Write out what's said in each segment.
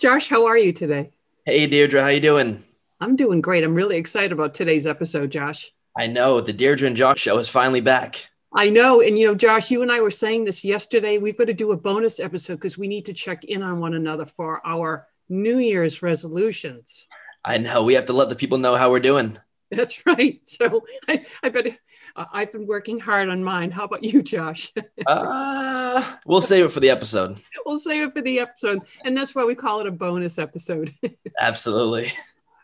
Josh, how are you today? Hey Deirdre, how you doing? I'm doing great. I'm really excited about today's episode, Josh. I know the Deirdre and Josh show is finally back. I know. And you know, Josh, you and I were saying this yesterday. We've got to do a bonus episode because we need to check in on one another for our New Year's resolutions. I know. We have to let the people know how we're doing. That's right. So I, I bet I've been working hard on mine. How about you, Josh? uh, we'll save it for the episode. We'll save it for the episode. And that's why we call it a bonus episode. Absolutely.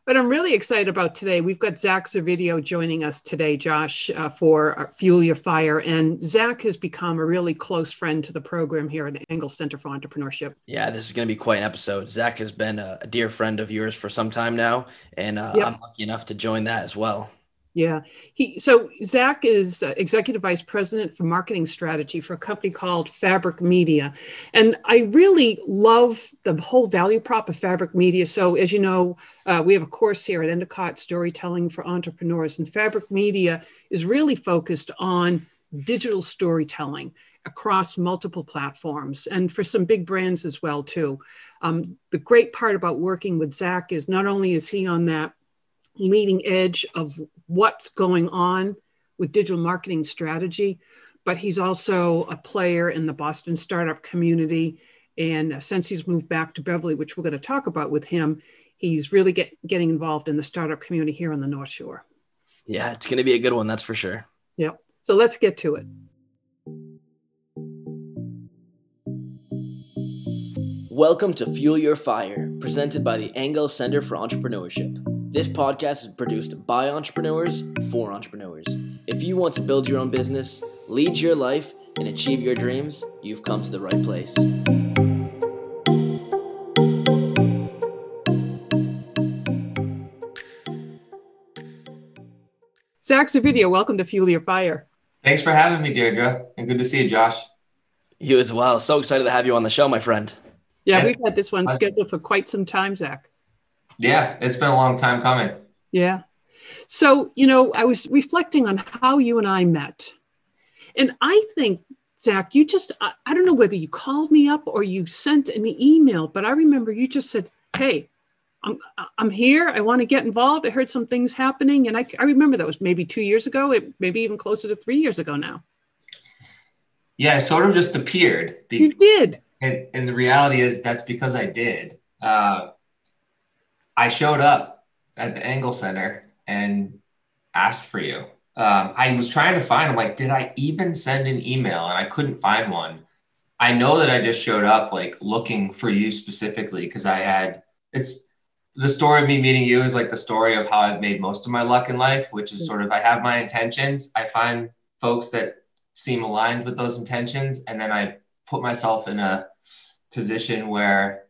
But I'm really excited about today. We've got Zach Servideo joining us today, Josh, uh, for uh, Fuel Your Fire. And Zach has become a really close friend to the program here at Engel Center for Entrepreneurship. Yeah, this is going to be quite an episode. Zach has been a, a dear friend of yours for some time now, and uh, yep. I'm lucky enough to join that as well. Yeah. He so Zach is uh, executive vice president for marketing strategy for a company called Fabric Media, and I really love the whole value prop of Fabric Media. So as you know, uh, we have a course here at Endicott Storytelling for Entrepreneurs, and Fabric Media is really focused on digital storytelling across multiple platforms and for some big brands as well too. Um, the great part about working with Zach is not only is he on that leading edge of what's going on with digital marketing strategy, but he's also a player in the Boston startup community. And uh, since he's moved back to Beverly, which we're going to talk about with him, he's really get, getting involved in the startup community here on the North Shore. Yeah, it's going to be a good one, that's for sure. Yep. So let's get to it. Welcome to Fuel Your Fire, presented by the Engel Center for Entrepreneurship. This podcast is produced by entrepreneurs for entrepreneurs. If you want to build your own business, lead your life, and achieve your dreams, you've come to the right place. Zach Servideo, welcome to Fuel Your Fire. Thanks for having me, Deirdre, and good to see you, Josh. You as well. So excited to have you on the show, my friend. Yeah, we've had this one scheduled for quite some time, Zach. Yeah, it's been a long time coming. Yeah. So, you know, I was reflecting on how you and I met. And I think, Zach, you just, I, I don't know whether you called me up or you sent an email, but I remember you just said, Hey, I'm, I'm here. I want to get involved. I heard some things happening. And I, I remember that was maybe two years ago, it, maybe even closer to three years ago now. Yeah, it sort of just appeared. you did. And, and the reality is that's because I did. Uh, I showed up at the Engel Center and asked for you. Um, I was trying to find, I'm like, did I even send an email? And I couldn't find one. I know that I just showed up like looking for you specifically because I had, it's the story of me meeting you is like the story of how I've made most of my luck in life, which is sort of I have my intentions. I find folks that seem aligned with those intentions. And then I put myself in a position where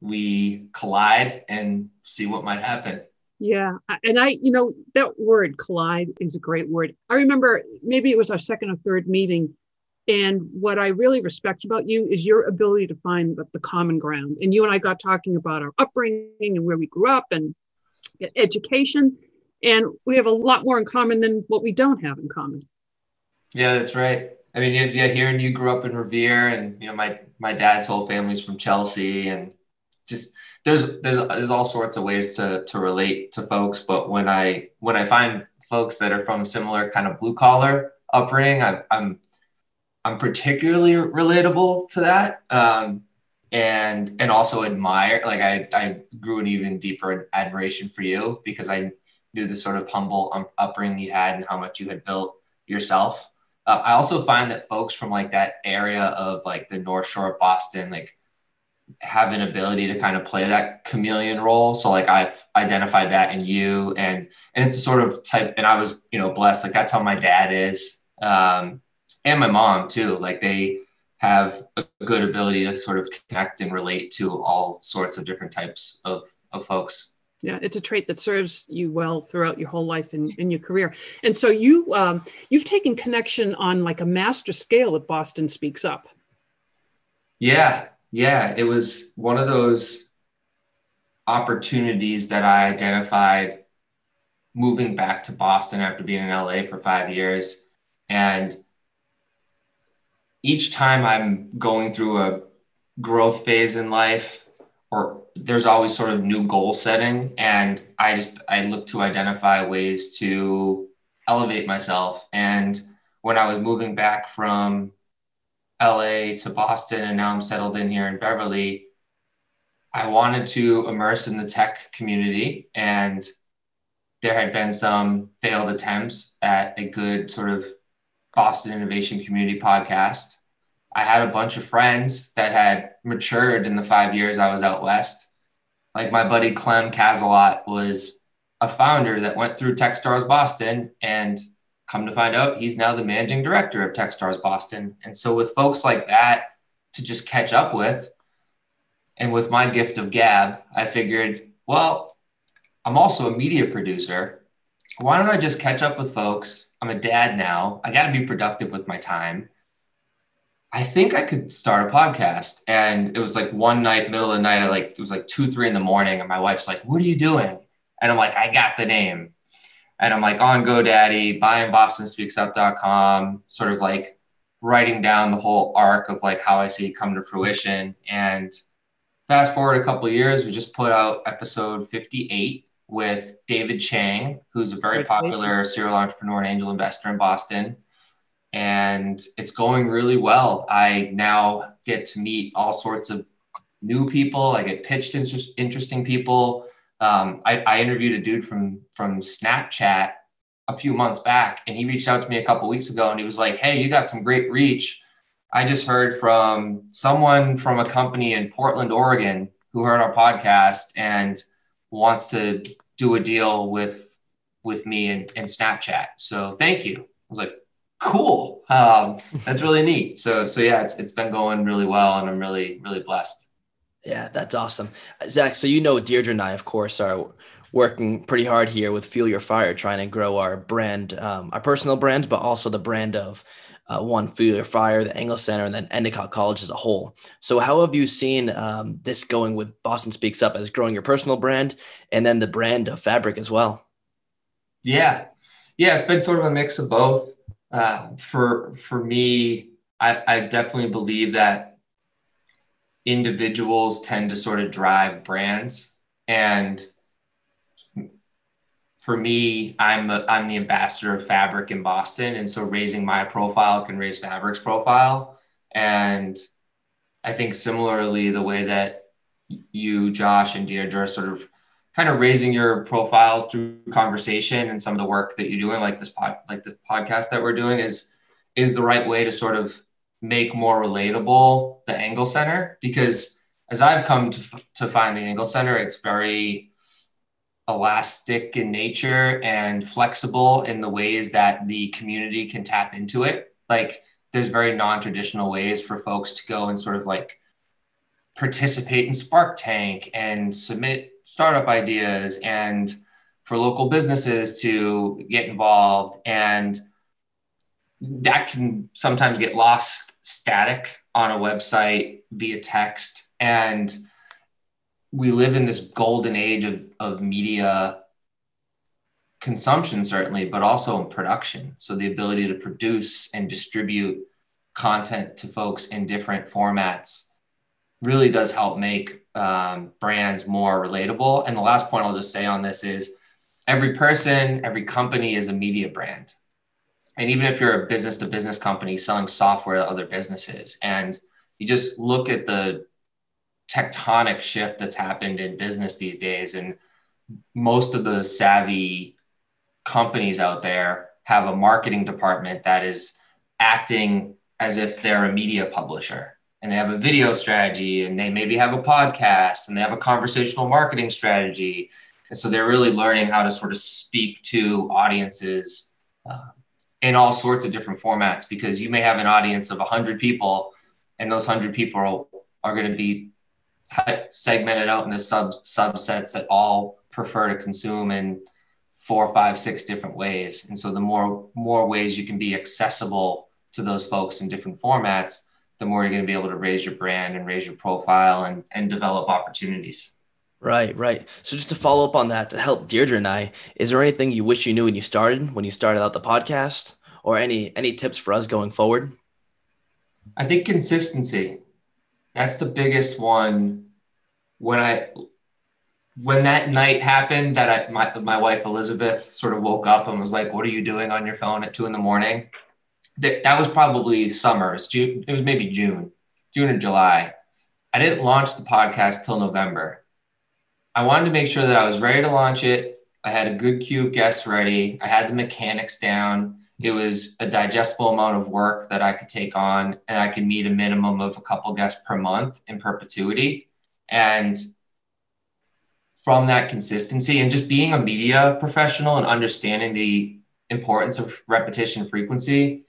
we collide and see what might happen. Yeah. And I, you know, that word collide is a great word. I remember maybe it was our second or third meeting. And what I really respect about you is your ability to find the, the common ground. And you and I got talking about our upbringing and where we grew up and education. And we have a lot more in common than what we don't have in common. Yeah, that's right. I mean, yeah, hearing you grew up in Revere, and you know, my my dad's whole family's from Chelsea, and just there's there's there's all sorts of ways to to relate to folks but when i when i find folks that are from similar kind of blue collar upbringing I, i'm i'm particularly relatable to that. Um, and and also admire like i i grew an even deeper admiration for you because i knew the sort of humble um, upbringing you had and how much you had built yourself. Uh, i also find that folks from like that area of like the north shore of boston like have an ability to kind of play that chameleon role. So like I've identified that in you and and it's a sort of type and I was, you know, blessed. Like that's how my dad is. Um and my mom too. Like they have a good ability to sort of connect and relate to all sorts of different types of, of folks. Yeah, it's a trait that serves you well throughout your whole life and in your career. And so you um, you've taken connection on like a master scale with Boston Speaks Up. Yeah, yeah, it was one of those opportunities that I identified moving back to Boston after being in LA for five years. And each time I'm going through a growth phase in life or there's always sort of new goal setting and i just i look to identify ways to elevate myself and when i was moving back from la to boston and now i'm settled in here in beverly i wanted to immerse in the tech community and there had been some failed attempts at a good sort of boston innovation community podcast I had a bunch of friends that had matured in the five years I was out west. Like my buddy Clem Cazalot was a founder that went through Techstars Boston and come to find out he's now the managing director of Techstars Boston. And so with folks like that to just catch up with, and with my gift of gab, I figured, well, I'm also a media producer. Why don't I just catch up with folks? I'm a dad now. I got to be productive with my time. I think I could start a podcast. And it was like one night, middle of the night, I like it was like two, three in the morning, and my wife's like, What are you doing? And I'm like, I got the name. And I'm like on GoDaddy, buying BostonSpeaksUp.com, sort of like writing down the whole arc of like how I see it come to fruition. And fast forward a couple of years, we just put out episode 58 with David Chang, who's a very popular serial entrepreneur and angel investor in Boston and it's going really well. I now get to meet all sorts of new people. I get pitched interest, interesting people. Um, I, I, interviewed a dude from from Snapchat a few months back, and he reached out to me a couple weeks ago, and he was like, "Hey, you got some great reach. I just heard from someone from a company in Portland, Oregon, who heard our podcast and wants to do a deal with with me in Snapchat. So thank you." I was like, cool. Um, that's really neat. So, so yeah, it's, it's been going really well and I'm really, really blessed. Yeah, that's awesome. Zach, so you know, Deirdre and I, of course, are working pretty hard here with Fuel Your Fire, trying to grow our brand, um, our personal brands, but also the brand of uh, one Fuel Your Fire, the Engel Center, and then Endicott College as a whole. So, how have you seen um, this going with Boston Speaks Up as growing your personal brand and then the brand of Fabric as well? Yeah, yeah, it's been sort of a mix of both uh, for for me, I, I definitely believe that individuals tend to sort of drive brands, and for me, I'm a, I'm the ambassador of Fabric in Boston, and so raising my profile can raise Fabric's profile, and I think similarly the way that you, Josh, and Deirdre sort of kind of raising your profiles through conversation and some of the work that you're doing, like this pod, like the podcast that we're doing, is is the right way to sort of make more relatable the Engel Center. Because as I've come to to find the Engel Center, it's very elastic in nature and flexible in the ways that the community can tap into it. Like there's very non-traditional ways for folks to go and sort of like participate in Spark Tank and submit startup ideas and for local businesses to get involved. And that can sometimes get lost static on a website via text. And we live in this golden age of, of media consumption, certainly, but also in production. So the ability to produce and distribute content to folks in different formats really does help make um, brands more relatable. And the last point I'll just say on this is every person, every company is a media brand. And even if you're a business to business company selling software to other businesses, and you just look at the tectonic shift that's happened in business these days, and most of the savvy companies out there have a marketing department that is acting as if they're a media publisher and they have a video strategy and they maybe have a podcast and they have a conversational marketing strategy. And so they're really learning how to sort of speak to audiences uh, in all sorts of different formats because you may have an audience of 100 people and those 100 people are, are going to be segmented out into sub subsets that all prefer to consume in four, five, six different ways. And so the more more ways you can be accessible to those folks in different formats, the more you're going to be able to raise your brand and raise your profile and, and develop opportunities. Right, right. So just to follow up on that, to help Deirdre and I, is there anything you wish you knew when you started, when you started out the podcast, or any any tips for us going forward? I think consistency. That's the biggest one when I when that night happened, that I, my my wife Elizabeth sort of woke up and was like, "What are you doing on your phone at two in the morning?" That that was probably summer. It was June. It was maybe June, June or July. I didn't launch the podcast till November. I wanted to make sure that I was ready to launch it. I had a good queue of guests ready. I had the mechanics down. It was a digestible amount of work that I could take on, and I could meet a minimum of a couple guests per month in perpetuity. And from that consistency and just being a media professional and understanding the importance of repetition frequency.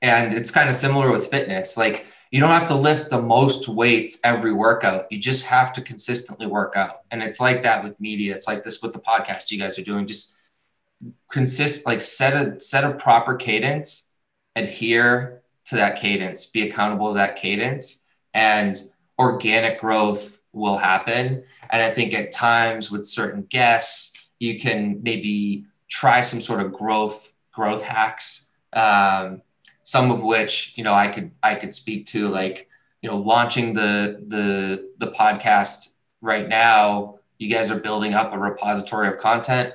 And it's kind of similar with fitness. Like you don't have to lift the most weights every workout. You just have to consistently work out. And it's like that with media. It's like this with the podcast you guys are doing. Just consist like set a set a proper cadence, adhere to that cadence, be accountable to that cadence, and organic growth will happen. And I think at times with certain guests, you can maybe try some sort of growth growth hacks. Um, some of which you know I could I could speak to like you know launching the the the podcast right now you guys are building up a repository of content.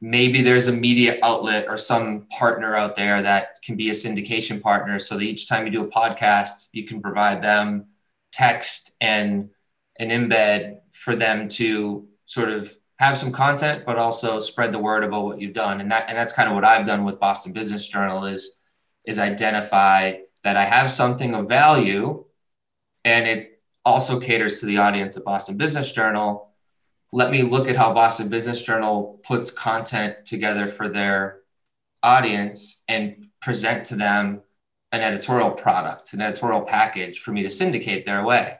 Maybe there's a media outlet or some partner out there that can be a syndication partner so that each time you do a podcast you can provide them text and an embed for them to sort of have some content but also spread the word about what you've done. And that and that's kind of what I've done with Boston Business Journal is is identify that I have something of value and it also caters to the audience at Boston Business Journal. Let me look at how Boston Business Journal puts content together for their audience and present to them an editorial product, an editorial package for me to syndicate their way.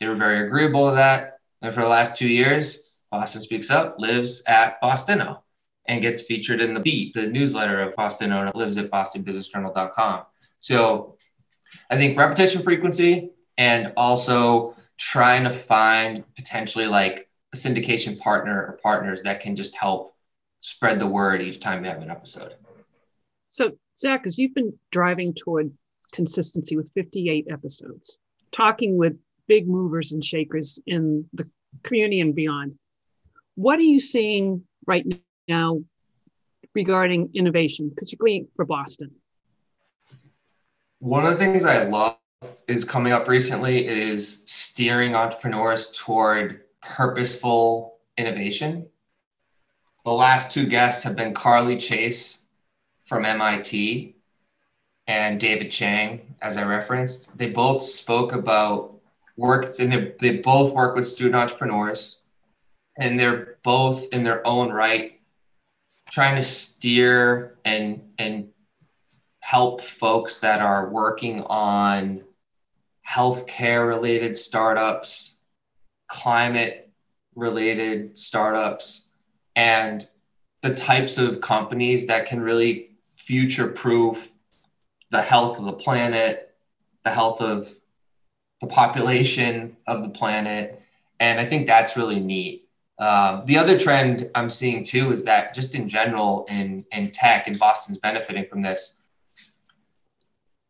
They were very agreeable to that. And for the last two years, Boston Speaks Up lives at BostInno and gets featured in the beat, the newsletter of Boston it lives at bostonbusinessjournal.com. So I think repetition frequency and also trying to find potentially like a syndication partner or partners that can just help spread the word each time we have an episode. So Zach, as you've been driving toward consistency with 58 episodes, talking with big movers and shakers in the community and beyond, what are you seeing right now regarding innovation, particularly for Boston? One of the things I love is coming up recently is steering entrepreneurs toward purposeful innovation. The last two guests have been Carly Chase from MIT and David Chang, as I referenced. They both spoke about work, and they, they both work with student entrepreneurs, and they're both in their own right trying to steer and and help folks that are working on healthcare related startups, climate related startups, and the types of companies that can really future proof the health of the planet, the health of the population of the planet. And I think that's really neat. Um, the other trend I'm seeing too is that just in general in, in tech, and Boston's benefiting from this.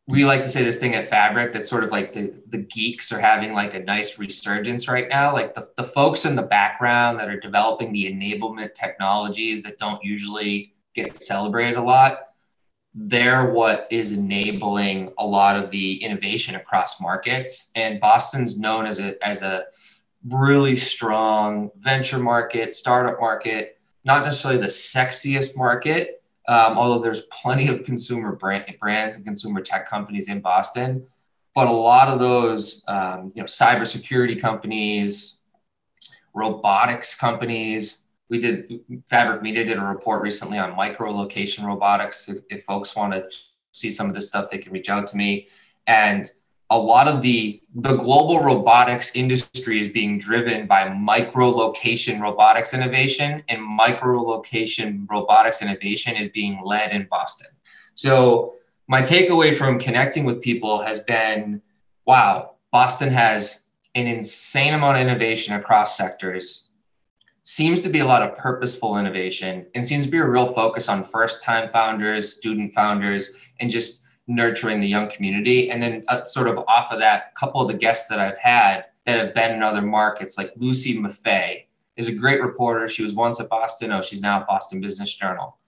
We like to say this thing at Fabric that's sort of like the, the geeks are having like a nice resurgence right now. Like the, the folks in the background that are developing the enablement technologies that don't usually get celebrated a lot, they're what is enabling a lot of the innovation across markets. And Boston's known as a, as a really strong venture market, startup market, not necessarily the sexiest market, um, although there's plenty of consumer brand, brands and consumer tech companies in Boston. But a lot of those, um, you know, cybersecurity companies, robotics companies. We did Fabric Media did a report recently on micro location robotics. If, if folks want to see some of this stuff, they can reach out to me. And a lot of the the global robotics industry is being driven by micro location robotics innovation and micro location robotics innovation is being led in Boston. So my takeaway from connecting with people has been wow, Boston has an insane amount of innovation across sectors. Seems to be a lot of purposeful innovation and seems to be a real focus on first time founders, student founders, and just nurturing the young community. And then uh, sort of off of that, a couple of the guests that I've had that have been in other markets, like Lucy Maffei is a great reporter. She was once at Boston. Oh, she's now at Boston Business Journal.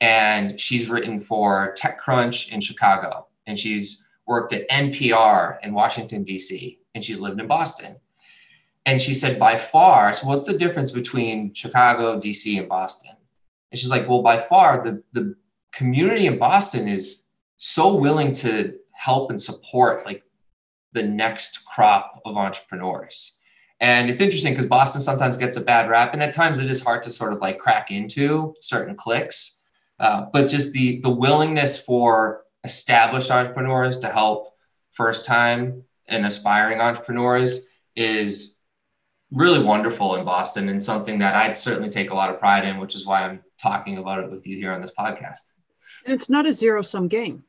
And she's written for TechCrunch in Chicago. And she's worked at NPR in Washington, D.C. And she's lived in Boston. And she said, by far, so what's the difference between Chicago, DC, and Boston? And she's like, well, by far, the, the community in Boston is so willing to help and support like the next crop of entrepreneurs. And it's interesting because Boston sometimes gets a bad rap, and at times it is hard to sort of like crack into certain clicks. Uh, but just the the willingness for established entrepreneurs to help first time and aspiring entrepreneurs is really wonderful in Boston and something that I'd certainly take a lot of pride in, which is why I'm talking about it with you here on this podcast. And it's not a zero sum game.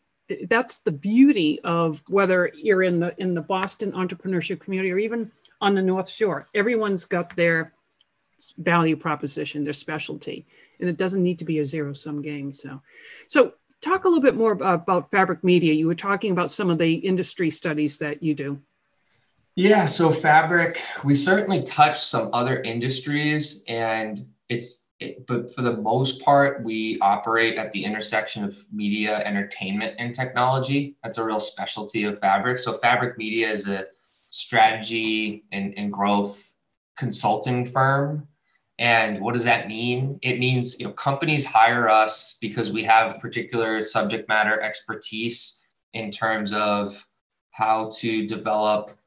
That's the beauty of whether you're in the in the Boston entrepreneurship community or even on the North Shore. Everyone's got their value proposition, their specialty, and it doesn't need to be a zero sum game. So, so talk a little bit more about, about Fabric Media. You were talking about some of the industry studies that you do. Yeah, so fabric, we certainly touch some other industries and it's it, but for the most part, we operate at the intersection of media, entertainment, and technology. That's a real specialty of Fabric. So, Fabric Media is a strategy and, and growth consulting firm. And what does that mean? It means you know companies hire us because we have particular subject matter expertise in terms of how to develop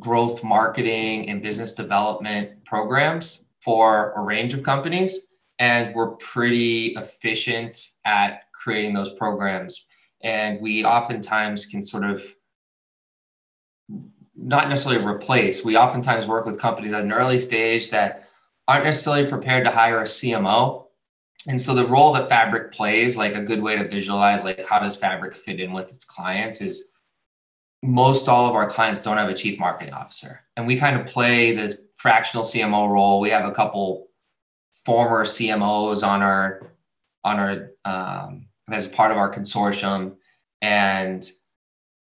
growth marketing and business development programs for a range of companies. And we're pretty efficient at creating those programs. And we oftentimes can sort of not necessarily replace, we oftentimes work with companies at an early stage that aren't necessarily prepared to hire a CMO. And so the role that Fabric plays, like a good way to visualize, like how does Fabric fit in with its clients, is most all of our clients don't have a chief marketing officer. And we kind of play this fractional CMO role. We have a couple former CMOs on our on our um, as part of our consortium, and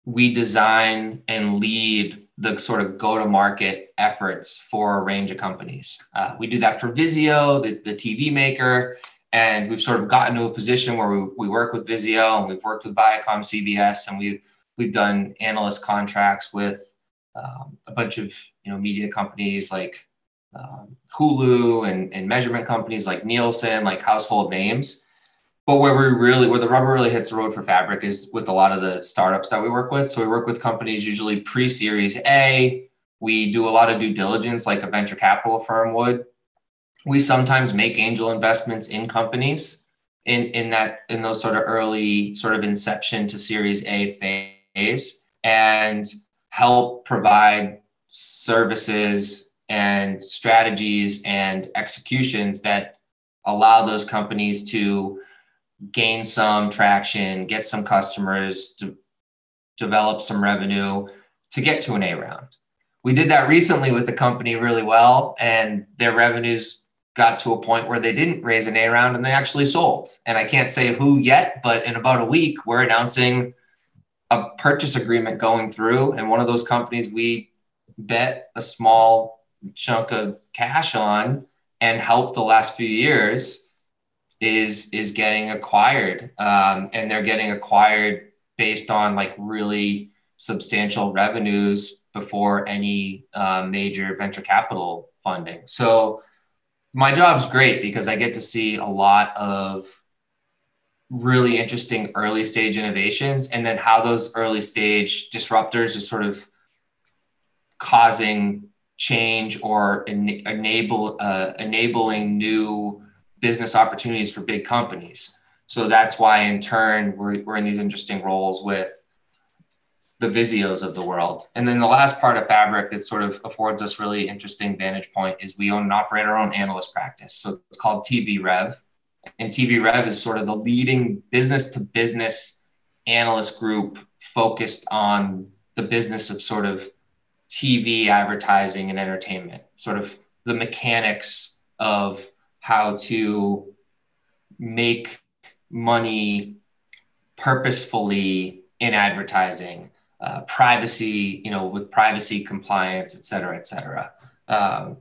we design and lead the sort of go-to-market efforts for a range of companies. Uh, we do that for Vizio, the, the TV maker, and we've sort of gotten to a position where we, we work with Vizio and we've worked with Viacom CBS, and we've we've done analyst contracts with um, a bunch of you know media companies like um, Hulu and, and measurement companies like Nielsen, like household names. But where we really, where the rubber really hits the road for Fabric is with a lot of the startups that we work with. So we work with companies usually pre-series A. We do a lot of due diligence like a venture capital firm would. We sometimes make angel investments in companies in, in that in those sort of early sort of inception to series A phase and help provide services and strategies and executions that allow those companies to gain some traction, get some customers, to develop some revenue to get to an A round. We did that recently with the company really well, and their revenues got to a point where they didn't raise an A round and they actually sold. And I can't say who yet, but in about a week, we're announcing a purchase agreement going through, and one of those companies we bet a small chunk of cash on and helped the last few years is is getting acquired, um, and they're getting acquired based on like really substantial revenues before any uh, major venture capital funding. So my job's great because I get to see a lot of really interesting early stage innovations and then how those early stage disruptors are sort of causing change or en- enable uh, enabling new business opportunities for big companies so that's why in turn we're, we're in these interesting roles with the Vizios of the world. And then the last part of Fabric that sort of affords us really interesting vantage point is we own and operate our own analyst practice. So it's called TV Rev and TV Rev is sort of the leading business to business analyst group focused on the business of sort of TV advertising and entertainment, sort of the mechanics of how to make money purposefully in advertising, uh, privacy, you know, with privacy compliance, et cetera, et cetera. Um,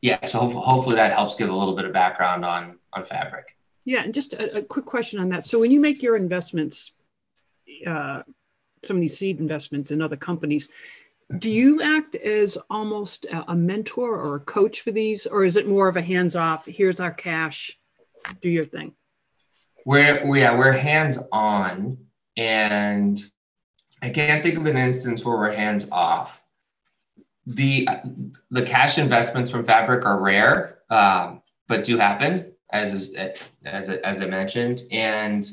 yeah, so hopefully, hopefully that helps give a little bit of background on on Fabric. Yeah, and just a, a quick question on that. So when you make your investments, uh, some of these seed investments in other companies, do you act as almost a, mentor or a coach for these, or is it more of a hands off? Here's our cash, do your thing. We're yeah we're hands on, and I can't think of an instance where we're hands off. The the cash investments from Fabric are rare, um, but do happen as as as I mentioned, and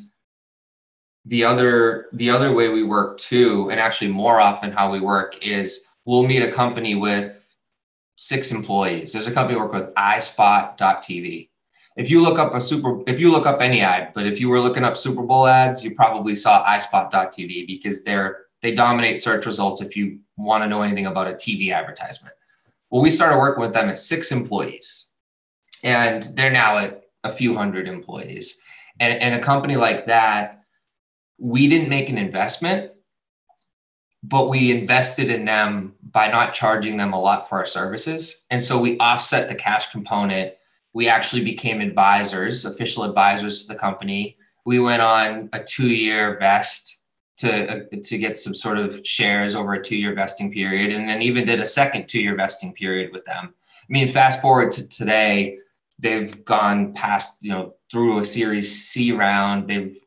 the other the other way we work too, and actually more often how we work is we'll meet a company with six employees. There's a company we work with, iSpot.tv. If you look up a super, if you look up any ad, but if you were looking up Super Bowl ads, you probably saw iSpot.tv because they're they dominate search results if you want to know anything about a TV advertisement. Well, we started working with them at six employees, and they're now at a few hundred employees. And, and a company like that, we didn't make an investment, but we invested in them by not charging them a lot for our services. And so we offset the cash component. We actually became advisors, official advisors to the company. We went on a two year vest to uh, to get some sort of shares over a two year vesting period, and then even did a second two year vesting period with them. I mean, fast forward to today, they've gone past you know through a Series C round. They've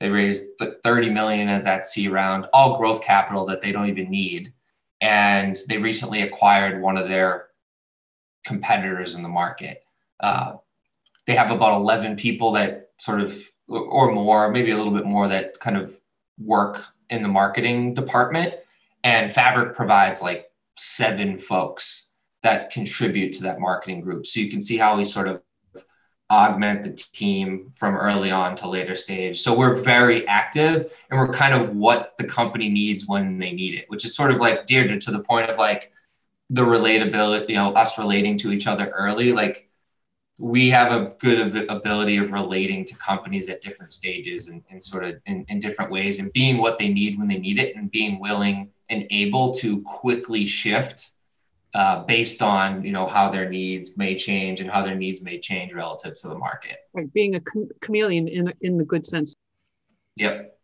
they raised 30 million at that C round, all growth capital that they don't even need, and they recently acquired one of their competitors in the market. Uh, they have about 11 people that sort of or more, maybe a little bit more that kind of work in the marketing department and fabric provides like seven folks that contribute to that marketing group. So you can see how we sort of augment the team from early on to later stage. So we're very active and we're kind of what the company needs when they need it which is sort of like deirdre to the point of like the relatability you know us relating to each other early. Like we have a good ability of relating to companies at different stages and, and sort of in, in, different ways and being what they need when they need it and being willing and able to quickly shift uh, based on you know how their needs may change and how their needs may change relative to the market right being a chameleon in, in the good sense yep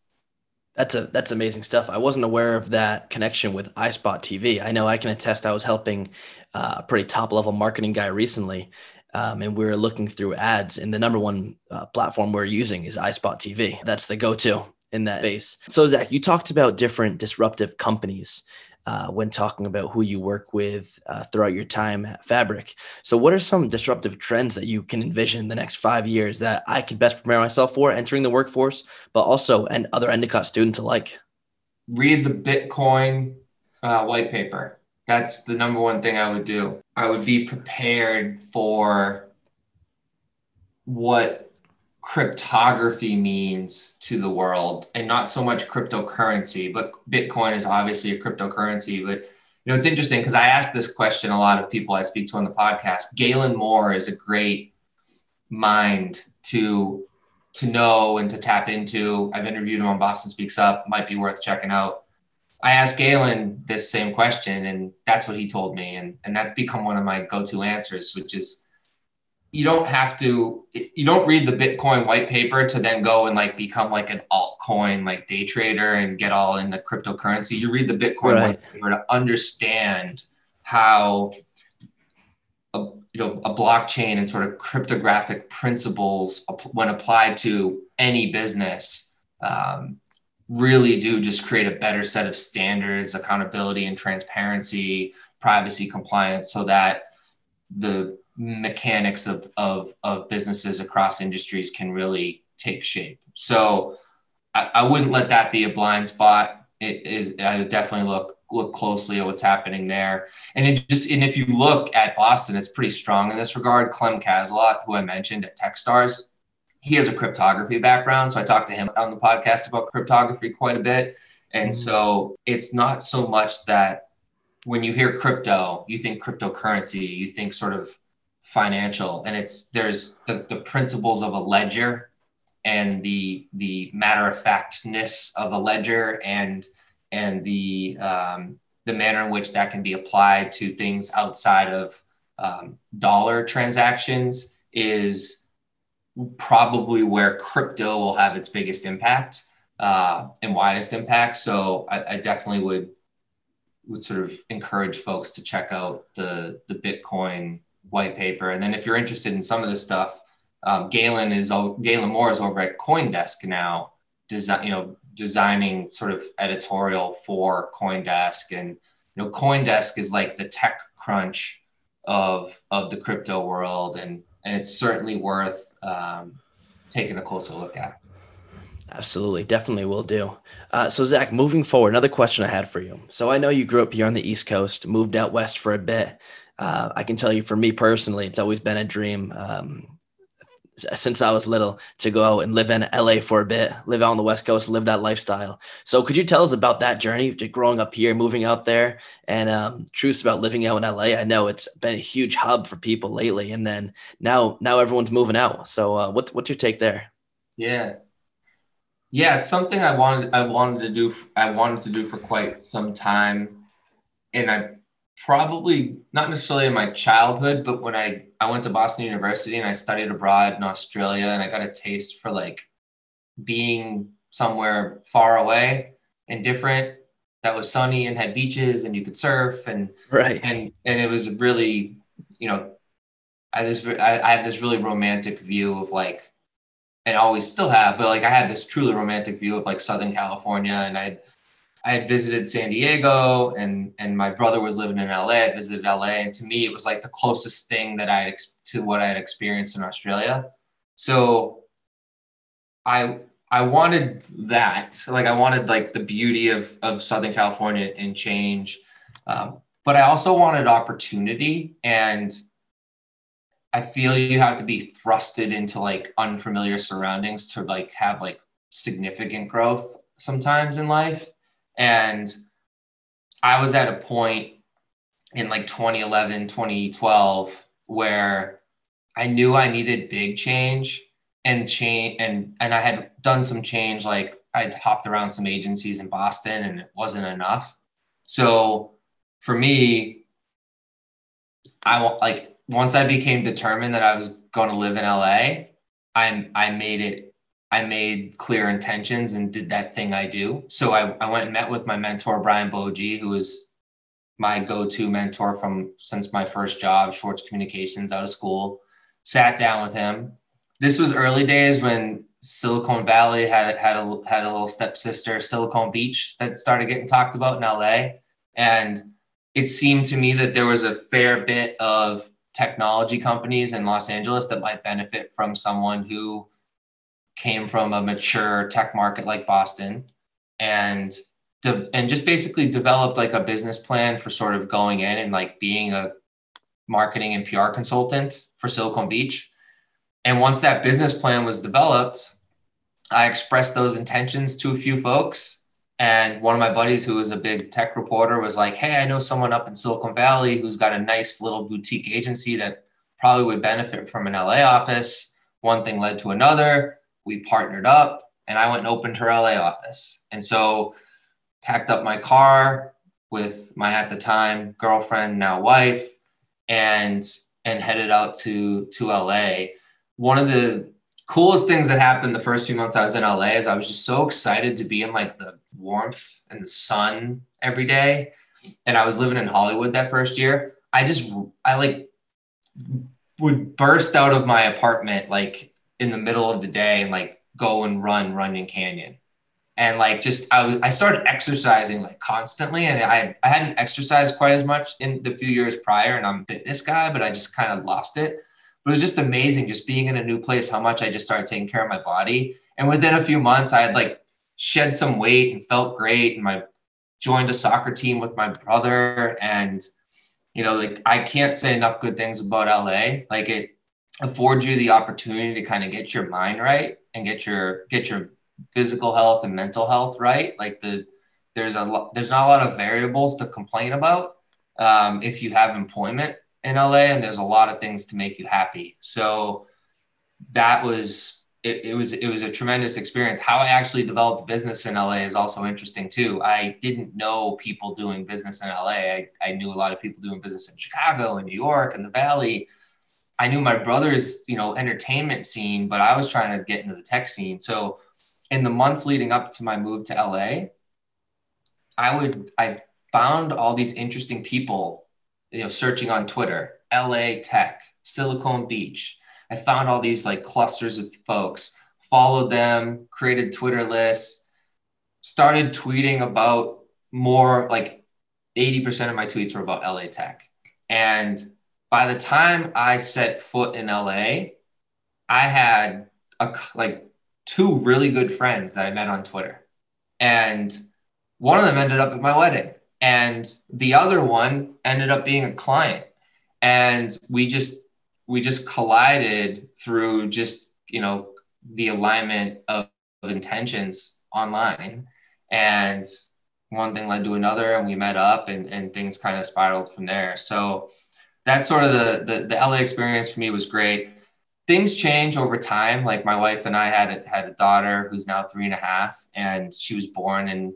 that's a that's amazing stuff. I wasn't aware of that connection with iSpot TV. I know I can attest. I was helping uh, a pretty top level marketing guy recently, um, and we were looking through ads, and the number one uh, platform we're using is iSpot TV. That's the go-to in that space. So, Zach, you talked about different disruptive companies uh, when talking about who you work with uh, throughout your time at Fabric. So, what are some disruptive trends that you can envision in the next five years that I could best prepare myself for entering the workforce, but also and other Endicott students alike? Read the Bitcoin uh, white paper. That's the number one thing I would do. I would be prepared for what cryptography means to the world and not so much cryptocurrency, but Bitcoin is obviously a cryptocurrency. But you know, it's interesting because I ask this question a lot of people I speak to on the podcast. Galen Moore is a great mind to to know and to tap into. I've interviewed him on Boston Speaks Up, might be worth checking out. I asked Galen this same question, and that's what he told me, and and that's become one of my go-to answers, which is you don't have to you don't read the Bitcoin white paper to then go and like become like an altcoin like day trader and get all into cryptocurrency. You read the Bitcoin right. white paper to understand how a, you know a blockchain and sort of cryptographic principles when applied to any business um, really do just create a better set of standards, accountability and transparency, privacy compliance, so that the mechanics of, of, of businesses across industries can really take shape. So I, I wouldn't let that be a blind spot. It is, I would definitely look look closely at what's happening there. And it just and if you look at Boston, it's pretty strong in this regard. Clem Cazalot, who I mentioned at Techstars, he has a cryptography background. So I talked to him on the podcast about cryptography quite a bit. And mm-hmm. so it's not so much that when you hear crypto, you think cryptocurrency, you think sort of financial. And it's there's the, the principles of a ledger and the the matter of factness of a ledger and and the um, the manner in which that can be applied to things outside of um, dollar transactions is probably where crypto will have its biggest impact uh, and widest impact. So I, I, definitely would would sort of encourage folks to check out the the Bitcoin white paper. And then if you're interested in some of this stuff, um, Galen is Galen Moore is over at CoinDesk now, design you know designing sort of editorial for CoinDesk, and you know CoinDesk is like the tech crunch of of the crypto world, and and it's certainly worth um, taking a closer look at. Absolutely, definitely will do. Uh, so, Zach, moving forward, another question I had for you. So, I know you grew up here on the East Coast, moved out west for a bit. Uh, I can tell you, for me personally, it's always been a dream um, since I was little to go out and live in LA for a bit, live out on the West Coast, live that lifestyle. So, could you tell us about that journey, to growing up here, moving out there, and um, truths about living out in LA? I know it's been a huge hub for people lately, and then now now everyone's moving out. So, uh, what's what's your take there? Yeah, yeah, it's something I wanted I wanted to do I wanted to do for quite some time, and I probably not necessarily in my childhood, but when I I went to Boston University and I studied abroad in Australia and I got a taste for like being somewhere far away and different that was sunny and had beaches and you could surf and right. and and it was really you know I just I, I have this really romantic view of like and always still have but like I had this truly romantic view of like Southern California and I I had visited San Diego and and my brother was living in LA. I visited LA, and to me, it was like the closest thing that I ex- to what I had experienced in Australia. So I I wanted that, like I wanted like the beauty of of Southern California and change, um, but I also wanted opportunity, and I feel you have to be thrusted into like unfamiliar surroundings to like have like significant growth sometimes in life and I was at a point in like 2011, 2012 where I knew I needed big change and change and and I had done some change like I'd hopped around some agencies in Boston and it wasn't enough. So for me, I want like once I became determined that I was going to live in LA, I'm I made it I made clear intentions and did that thing I do. So I, I went and met with my mentor, Brian Boji, who was my go-to mentor from since my first job, Schwartz Communications out of school, sat down with him. This was early days when Silicon Valley had had a had a little stepsister, Silicon Beach, that started getting talked about in LA. And it seemed to me that there was a fair bit of technology companies in Los Angeles that might benefit from someone who came from a mature tech market like Boston and de- and just basically developed like a business plan for sort of going in and like being a marketing and PR consultant for Silicon Beach. And once that business plan was developed, I expressed those intentions to a few folks. And one of my buddies, who was a big tech reporter, was like, Hey, I know someone up in Silicon Valley who's got a nice little boutique agency that probably would benefit from an LA office. One thing led to another we partnered up and I went and opened her LA office. And so packed up my car with my at the time girlfriend, now wife, and and headed out to to LA. One of the coolest things that happened the first few months I was in LA is I was just so excited to be in like the warmth and the sun every day. And I was living in Hollywood that first year. I just I like would burst out of my apartment like in the middle of the day and like go and run Runyon Canyon. And like just I was I started exercising like constantly and I I hadn't exercised quite as much in the few years prior and I'm fitness guy, but I just kind of lost it. But it was just amazing just being in a new place, how much I just started taking care of my body. And within a few months, I had like shed some weight and felt great. And my joined a soccer team with my brother. And, you know, like I can't say enough good things about LA. Like it affords you the opportunity to kind of get your mind right and get your get your physical health and mental health right like the there's a lot there's not a lot of variables to complain about um, if you have employment in la and there's a lot of things to make you happy so that was it, it was it was a tremendous experience. How I actually developed business in LA is also interesting too. I didn't know people doing business in LA. I, I knew a lot of people doing business in Chicago and New York and the Valley. I knew my brother's, you know, entertainment scene, but I was trying to get into the tech scene. So in the months leading up to my move to LA, I would I found all these interesting people, you know, searching on Twitter, LA tech, Silicon Beach. I found all these like clusters of folks, followed them, created Twitter lists, started tweeting about more like 80% of my tweets were about LA tech. And by the time I set foot in LA, I had a, like two really good friends that I met on Twitter. And one of them ended up at my wedding. And the other one ended up being a client. And we just we just collided through just, you know, the alignment of, of intentions online. And one thing led to another and we met up and, and things kind of spiraled from there. So that's sort of the, the, the LA experience for me was great things change over time. Like my wife and I had a, had a daughter who's now three and a half, and she was born in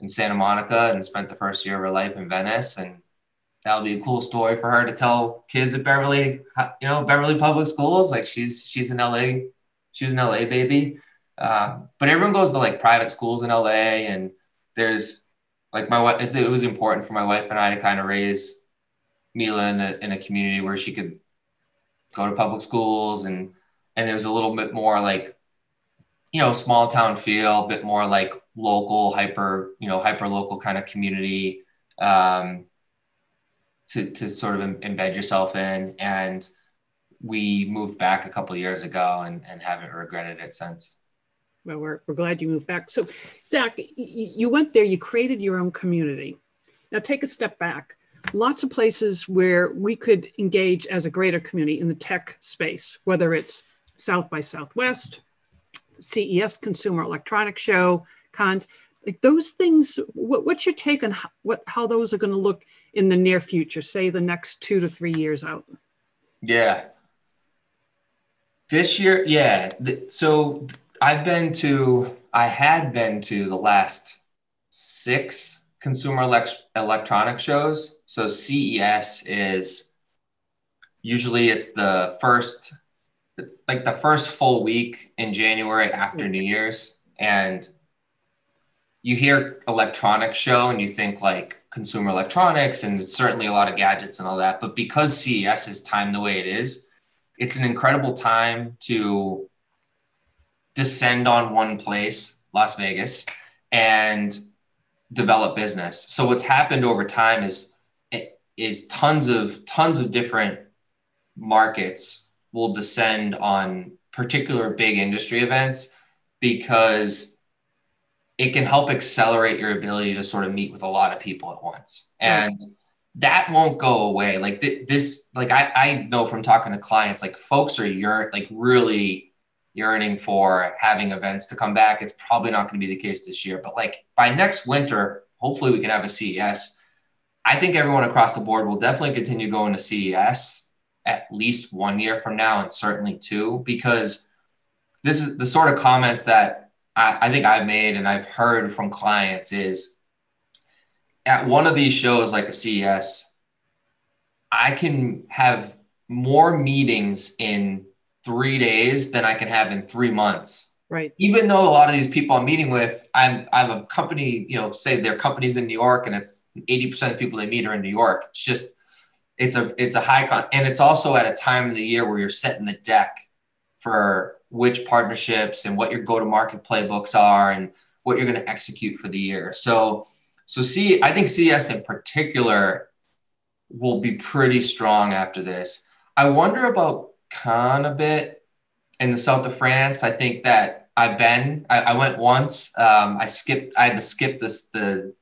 in Santa Monica and spent the first year of her life in Venice. And that'll be a cool story for her to tell kids at Beverly, you know, Beverly Public Schools. Like she's she's in LA, she was an LA baby. Uh, but everyone goes to like private schools in LA, and there's like my wife. It, it was important for my wife and I to kind of raise Mila in a, in a community where she could go to public schools and and there was a little bit more like you know small town feel a bit more like local hyper you know hyper local kind of community um, to to sort of embed yourself in. And we moved back a couple years ago and, and haven't regretted it since. Well we're, we're glad you moved back. So zach you went there you created your own community. Now take a step back lots of places where we could engage as a greater community in the tech space, whether it's South by Southwest, CES Consumer Electronics Show, cons. Like those things, what, what's your take on how, what, how those are going to look in the near future, say the next two to three years out? Yeah. This year, yeah. So I've been to, I had been to the last six consumer elect- electronic shows. So CES is usually it's the first, it's like the first full week in January after mm-hmm. New Year's, and you hear electronics show and you think like consumer electronics and it's certainly a lot of gadgets and all that. But because CES is timed the way it is, it's an incredible time to descend on one place, Las Vegas, and develop business. So what's happened over time is is tons of tons of different markets will descend on particular big industry events because it can help accelerate your ability to sort of meet with a lot of people at once and that won't go away like th- this like I, I know from talking to clients like folks are yearn like really yearning for having events to come back. It's probably not going to be the case this year, but like by next winter, hopefully we can have a CES. I think everyone across the board will definitely continue going to CES at least one year from now, and certainly two, because this is the sort of comments that I, I think I've made and I've heard from clients is at one of these shows like a CES, I can have more meetings in three days than I can have in three months. Right. Even though a lot of these people I'm meeting with, I'm I have a company, you know, say their companies in New York and it's 80% of people they meet are in New York. It's just it's a it's a high con and it's also at a time of the year where you're setting the deck for which partnerships and what your go-to-market playbooks are and what you're going to execute for the year. So so see, I think CES in particular will be pretty strong after this. I wonder about Cannes a bit in the south of France. I think that I've been. I, I went once. Um, I skipped. I had to skip this the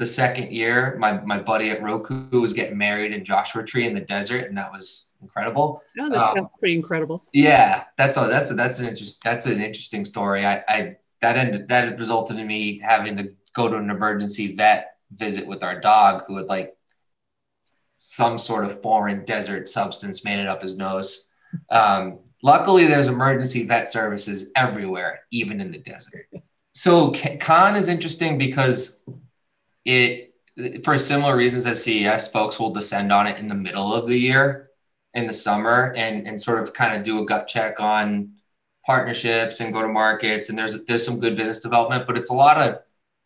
the second year. My my buddy at Roku was getting married in Joshua Tree in the desert, and that was incredible. Yeah, that um, sounds pretty incredible. Yeah, that's a that's a, that's an interest that's an interesting story. I, I that ended that resulted in me having to go to an emergency vet visit with our dog who had like some sort of foreign desert substance made it up his nose. Um, Luckily, there's emergency vet services everywhere, even in the desert. So Cannes is interesting because it, for similar reasons as CES, folks will descend on it in the middle of the year, in the summer, and and sort of kind of do a gut check on partnerships and go to markets. And there's there's some good business development, but it's a lot of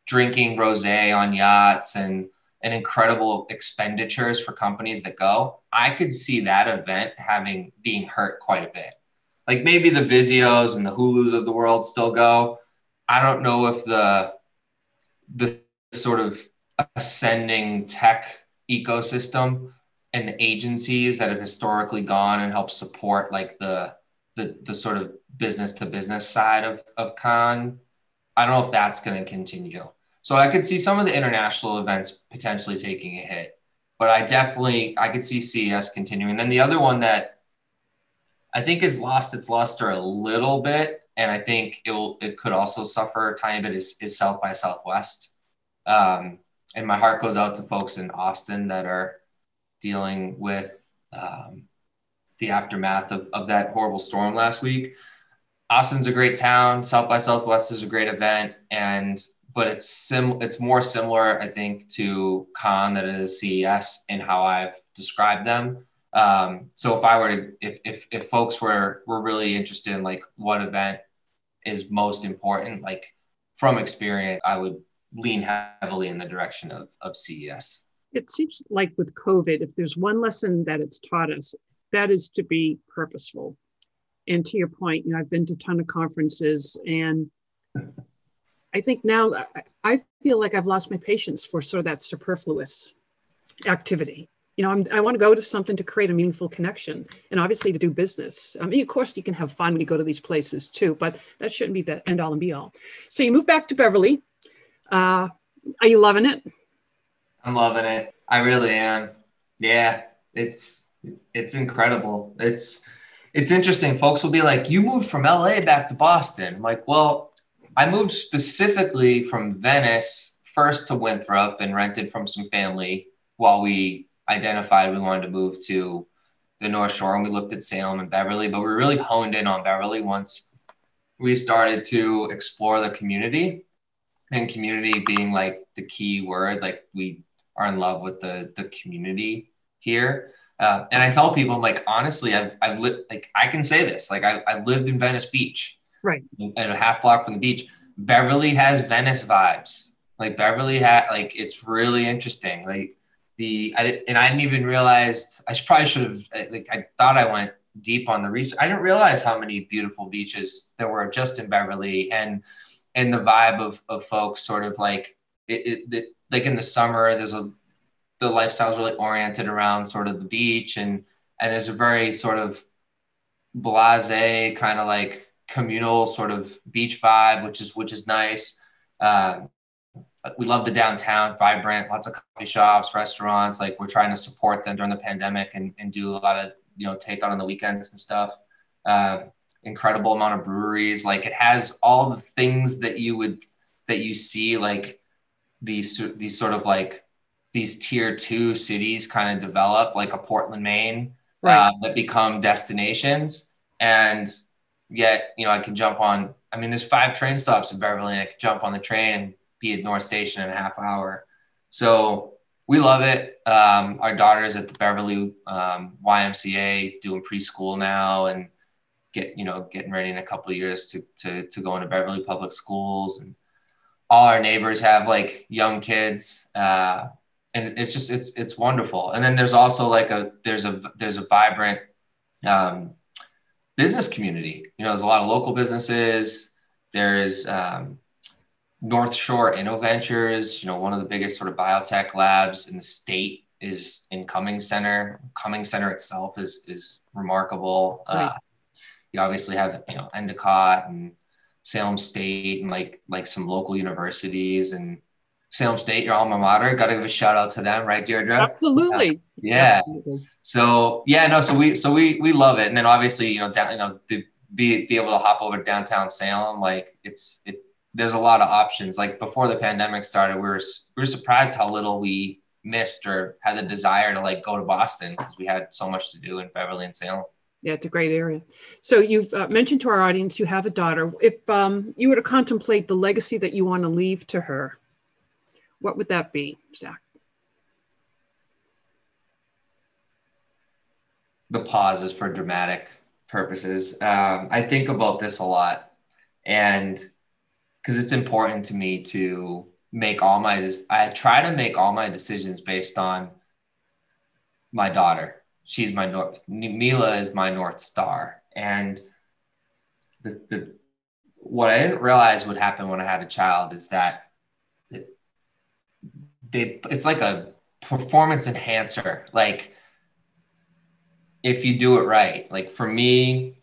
drinking rosé on yachts and and incredible expenditures for companies that go. I could see that event having being hurt quite a bit. Like maybe the Vizios and the Hulus of the world still go. I don't know if the the sort of ascending tech ecosystem and the agencies that have historically gone and helped support like the the, the sort of business to business side of, of Cannes i don't know if that's going to continue. So i could see some of the international events potentially taking a hit but i definitely i could see ces continuing. Then the other one that i think has lost its luster a little bit and i think it will it could also suffer a tiny bit is, is south by southwest um, and my heart goes out to folks in Austin that are dealing with um, the aftermath of, of that horrible storm last week. Austin's a great town. South by Southwest is a great event, and but it's sim it's more similar, I think, to Cannes than it is CES in how I've described them. Um, so if I were to, if if if folks were were really interested in like what event is most important, like from experience, I would lean heavily in the direction of, of CES. It seems like with COVID, if there's one lesson that it's taught us, that is to be purposeful. And to your point, you know, I've been to a ton of conferences and I think now I feel like I've lost my patience for sort of that superfluous activity. You know, I'm, i want to go to something to create a meaningful connection and obviously to do business. I mean, of course, you can have fun when you go to these places too, but that shouldn't be the end all and be all. So you move back to Beverly uh, are you loving it? I'm loving it. I really am. Yeah, it's it's incredible. It's it's interesting. Folks will be like, "You moved from LA back to Boston." I'm like, well, I moved specifically from Venice first to Winthrop and rented from some family while we identified we wanted to move to the North Shore and we looked at Salem and Beverly, but we really honed in on Beverly once we started to explore the community and community being like the key word like we are in love with the the community here. Uh, and i tell people i'm like honestly i've i've lived like i can say this like I, i've lived in venice beach. Right. And a half block from the beach. Beverly has venice vibes. Like beverly had like it's really interesting. Like the I, and i didn't even realize i should, probably should have like i thought i went deep on the research. I didn't realize how many beautiful beaches there were just in beverly. And and the vibe of, of folks sort of like it, it, it like in the summer there's a the lifestyle is really oriented around sort of the beach and and there's a very sort of blase kind of like communal sort of beach vibe which is which is nice. Um, we love the downtown vibrant lots of coffee shops restaurants like we're trying to support them during the pandemic and, and do a lot of you know take out on the weekends and stuff. Um, incredible amount of breweries. Like it has all the things that you would that you see like these these sort of like these tier two cities kind of develop, like a Portland, Maine, right. uh, that become destinations. And yet, you know, I can jump on. I mean, there's five train stops in Beverly, and I can jump on the train and be at North Station in a half hour. So we love it. Um, our daughter's at the Beverly um, YMCA doing preschool now, and get you know getting ready in a couple of years to to to go into Beverly Public Schools, and all our neighbors have like young kids, uh, and it's just it's it's wonderful. And then there's also like a there's a there's a vibrant um, business community. You know, there's a lot of local businesses. There's um, North Shore InnoVentures, you know, one of the biggest sort of biotech labs in the state is in Cummings Center. Cummings Center itself is is remarkable. Right. Uh, you obviously have you know Endicott and Salem State and like like some local universities and Salem State, your alma mater. Got to give a shout out to them, right, Deirdre? Absolutely. Yeah. Absolutely. So yeah, no. So we so we we love it, and then obviously you know down you know to be be able to hop over to downtown Salem, like it's it. There's a lot of options. Like before the pandemic started, we were we were surprised how little we missed or had the desire to like go to Boston because we had so much to do in Beverly and Salem. Yeah, it's a great area. So you've uh, mentioned to our audience you have a daughter. If um, you were to contemplate the legacy that you want to leave to her, what would that be, Zach? The pauses for dramatic purposes. Um, I think about this a lot, and because it's important to me to make all my I try to make all my decisions based on my daughter. She's my north. Mila is my north star, and the the what I didn't realize would happen when I had a child is that it, they it's like a performance enhancer. Like if you do it right, like for me,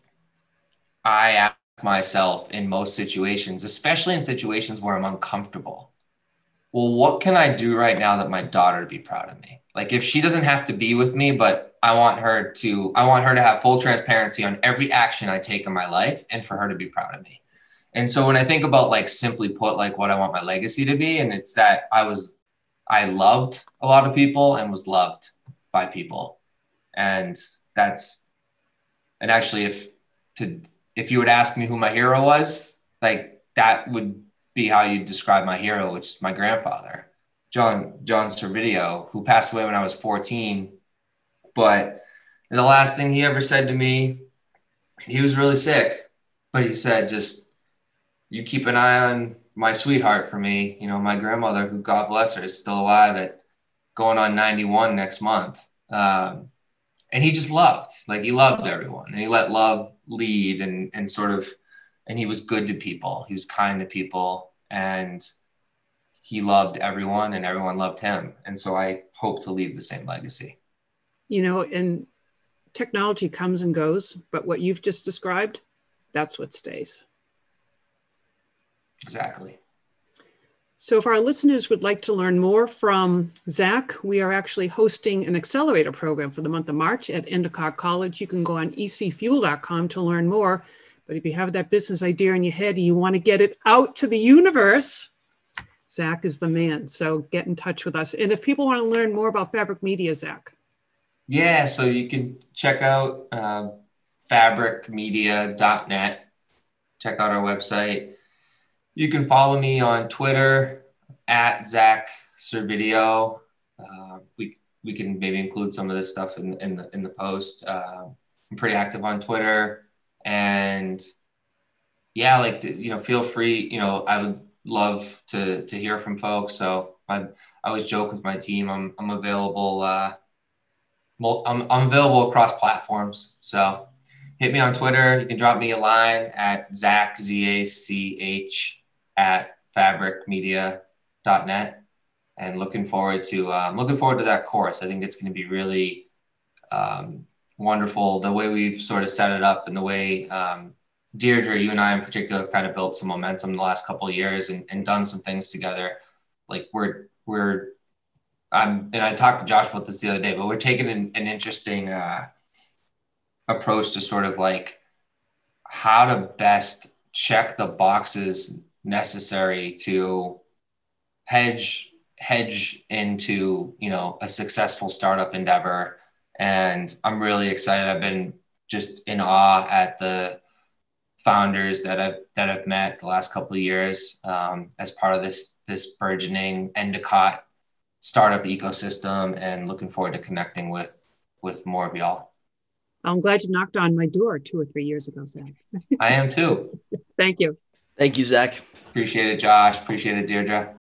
I ask myself in most situations, especially in situations where I'm uncomfortable well, what can I do right now that my daughter to be proud of me? Like if she doesn't have to be with me, but I want her to, I want her to have full transparency on every action I take in my life and for her to be proud of me. And so when I think about like simply put, like what I want my legacy to be, and it's that I was, I loved a lot of people and was loved by people. And that's, and actually if to, if you would ask me who my hero was, like that would be how you describe my hero, which is my grandfather, John John Servideo, who passed away when I was 14. But the last thing he ever said to me, he was really sick, but he said, just you keep an eye on my sweetheart for me. You know, my grandmother, who God bless her, is still alive at going on 91 next month. Um, and he just loved, like he loved everyone and he let love lead and, and sort of and he was good to people. He was kind to people and he loved everyone and everyone loved him. And so I hope to leave the same legacy. You know, and technology comes and goes, but what you've just described, that's what stays. Exactly. So, if our listeners would like to learn more from Zach, we are actually hosting an accelerator program for the month of March at Endicott College. You can go on ecfuel.com to learn more. But if you have that business idea in your head and you want to get it out to the universe, Zach is the man. So get in touch with us. And if people want to learn more about Fabric Media, Zach. Yeah, so you can check out uh, fabricmedia.net. Check out our website. You can follow me on Twitter at Zach Servideo. Uh, we we can maybe include some of this stuff in in the in the post. Uh, I'm pretty active on Twitter and yeah, like you know, feel free. You know, I would love to to hear from folks. So I I always joke with my team. I'm I'm available. Uh, I'm, I'm available across platforms. So hit me on Twitter. You can drop me a line at Zach Z A C H at fabricmedia.net. And looking forward to um, looking forward to that course. I think it's going to be really um, wonderful the way we've sort of set it up and the way um, Deirdre, you and I in particular, kind of built some momentum in the last couple years and, and done some things together. Like we're we're I'm and I talked to Josh about this the other day, but we're taking an, an interesting uh, approach to sort of like how to best check the boxes necessary to hedge hedge into you know a successful startup endeavor and I'm really excited. I've been just in awe at the founders that I've that I've met the last couple of years um, as part of this this burgeoning Endicott startup ecosystem, and looking forward to connecting with with more of y'all. I'm glad you knocked on my door two or three years ago, Zach. I am too. Thank you. Thank you, Zach. Appreciate it, Josh. Appreciate it, Deirdre.